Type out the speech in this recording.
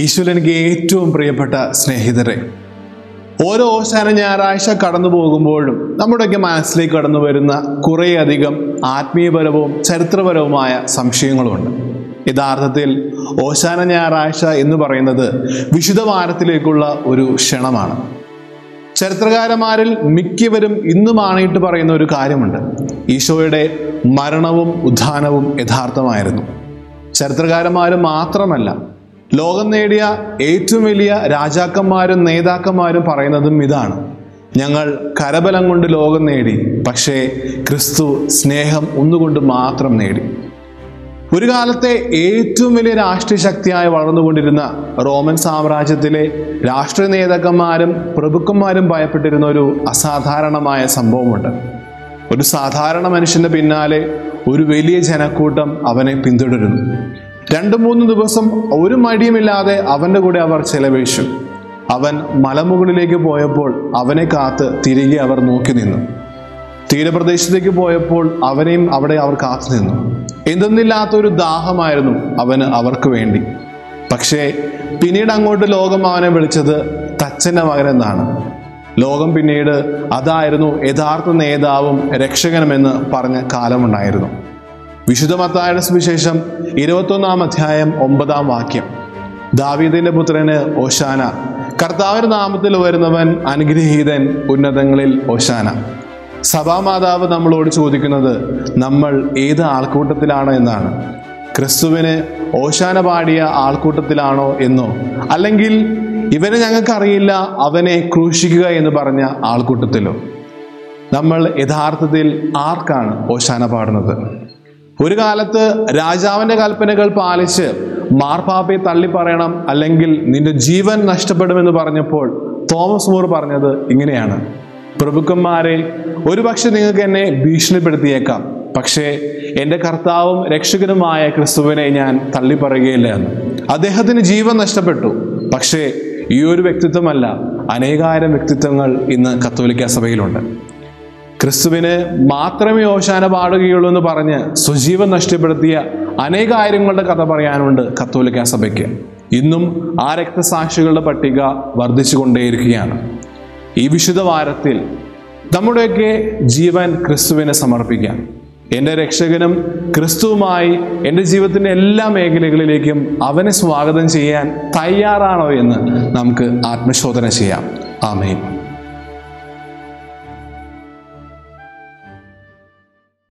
ഈശ്വരൻ എനിക്ക് ഏറ്റവും പ്രിയപ്പെട്ട സ്നേഹിതരെ ഓരോ ഓശാന ഞായറാഴ്ച കടന്നു പോകുമ്പോഴും നമ്മുടെയൊക്കെ മനസ്സിലേക്ക് കടന്നു വരുന്ന കുറേയധികം ആത്മീയപരവും ചരിത്രപരവുമായ സംശയങ്ങളുമുണ്ട്. യഥാർത്ഥത്തിൽ ഓശാന ഞായറാഴ്ച എന്ന് പറയുന്നത് വിശുദ്ധ വാരത്തിലേക്കുള്ള ഒരു ക്ഷണമാണ്. ചരിത്രകാരന്മാരിൽ മിക്കവരും ഇന്നും പറയുന്ന ഒരു കാര്യമുണ്ട്. ഈശോയുടെ മരണവും ഉത്ഥാനവും യഥാർത്ഥമായിരുന്നു. ചരിത്രകാരന്മാർ മാത്രമല്ല ലോകം നേടിയ ഏറ്റവും വലിയ രാജാക്കന്മാരും നേതാക്കന്മാരും പറയുന്നതും ഇതാണ്. ഞങ്ങൾ കരബലം കൊണ്ട് ലോകം നേടി പക്ഷേ ക്രിസ്തു സ്നേഹം ഒന്നുകൊണ്ട് മാത്രം നേടി. ഒരു കാലത്തെ ഏറ്റവും വലിയ രാഷ്ട്രീയ ശക്തിയായി വളർന്നുകൊണ്ടിരുന്ന റോമൻ സാമ്രാജ്യത്തിലെ രാഷ്ട്രീയ നേതാക്കന്മാരും പ്രഭുക്കന്മാരും ഭയപ്പെട്ടിരുന്ന ഒരു അസാധാരണമായ സംഭവമുണ്ട്. ഒരു സാധാരണ മനുഷ്യന്റെ പിന്നാലെ ഒരു വലിയ ജനക്കൂട്ടം അവനെ പിന്തുടരുന്നു. രണ്ടു മൂന്ന് ദിവസം ഒരു മടിയുമില്ലാതെ അവന്റെ കൂടെ അവർ ചെലവഴിച്ചു. അവൻ മലമുകളിലേക്ക് പോയപ്പോൾ അവനെ കാത്ത് തിരികെ അവർ നോക്കി നിന്നു. തീരപ്രദേശത്തേക്ക് പോയപ്പോൾ അവനെയും അവിടെ അവർ കാത്തു നിന്നു. എന്തെന്നില്ലാത്ത ഒരു ദാഹമായിരുന്നു അവന് അവർക്ക് വേണ്ടി. പക്ഷേ പിന്നീട് അങ്ങോട്ട് ലോകം അവനെ വിളിച്ചത് തച്ചന്റെ മകൻ എന്നാണ്. ലോകം പിന്നീട് അതായിരുന്നു യഥാർത്ഥ നേതാവും രക്ഷകനുമെന്ന് പറഞ്ഞ കാലമുണ്ടായിരുന്നു. വിശുദ്ധ മത്തായുടെ സുവിശേഷം ഇരുപത്തൊന്നാം അധ്യായം ഒമ്പതാം വാക്യം. ദാവീദിന്റെ പുത്രന് ഓശാന. കർത്താവിന്റെ നാമത്തിൽ വരുന്നവൻ അനുഗ്രഹീതൻ ഉന്നതങ്ങളിൽ ഓശാന. സഭാമാതാവ് നമ്മളോട് ചോദിക്കുന്നത് നമ്മൾ ഏത് ആൾക്കൂട്ടത്തിലാണ് എന്നാണ്. ക്രിസ്തുവിന് ഓശാന പാടിയ ആൾക്കൂട്ടത്തിലാണോ എന്നോ അല്ലെങ്കിൽ ഇവനെ ഞങ്ങൾക്കറിയില്ല അവനെ ക്രൂശിക്കുക എന്ന് പറഞ്ഞ ആൾക്കൂട്ടത്തിലോ? നമ്മൾ യഥാർത്ഥത്തിൽ ആർക്കാണ് ഓശാന പാടുന്നത്? ഒരു കാലത്ത് രാജാവിന്റെ കൽപ്പനകൾ പാലിച്ച് മാർപ്പാപ്പയെ തള്ളി പറയണം അല്ലെങ്കിൽ നിന്റെ ജീവൻ നഷ്ടപ്പെടുമെന്ന് പറഞ്ഞപ്പോൾ തോമസ് മൂർ പറഞ്ഞത് ഇങ്ങനെയാണ്. പ്രഭുക്കന്മാരെ ഒരുപക്ഷെ നിങ്ങൾക്ക് എന്നെ ഭീഷണിപ്പെടുത്തിയേക്കാം പക്ഷേ എന്റെ കർത്താവും രക്ഷകനുമായ ക്രിസ്തുവിനെ ഞാൻ തള്ളിപ്പറയുകയില്ല എന്ന്. അദ്ദേഹത്തിന് ജീവൻ നഷ്ടപ്പെട്ടു പക്ഷേ ഈ ഒരു വ്യക്തിത്വമല്ല അനേകായിരം വ്യക്തിത്വങ്ങൾ ഇന്ന് കത്തോലിക്ക സഭയിലുണ്ട്. ക്രിസ്തുവിന് മാത്രമേ ഓശാന പാടുകയുള്ളൂ എന്ന് പറഞ്ഞ് സ്വജീവൻ നഷ്ടപ്പെടുത്തിയ അനേകായിരങ്ങളുടെ കഥ പറയാനുണ്ട് കത്തോലിക്ക സഭയ്ക്ക്. ഇന്നും ആ രക്തസാക്ഷികളുടെ പട്ടിക വർദ്ധിച്ചുകൊണ്ടേയിരിക്കുകയാണ്. ഈ വിശുദ്ധ വാരത്തിൽ നമ്മുടെയൊക്കെ ജീവൻ ക്രിസ്തുവിനെ സമർപ്പിക്കാം. എന്റെ രക്ഷകനും ക്രിസ്തുവുമായി എന്റെ ജീവിതത്തിന്റെ എല്ലാ മേഖലകളിലേക്കും അവനെ സ്വാഗതം ചെയ്യാൻ തയ്യാറാണോ എന്ന് നമുക്ക് ആത്മശോധന ചെയ്യാം. ആമേൻ.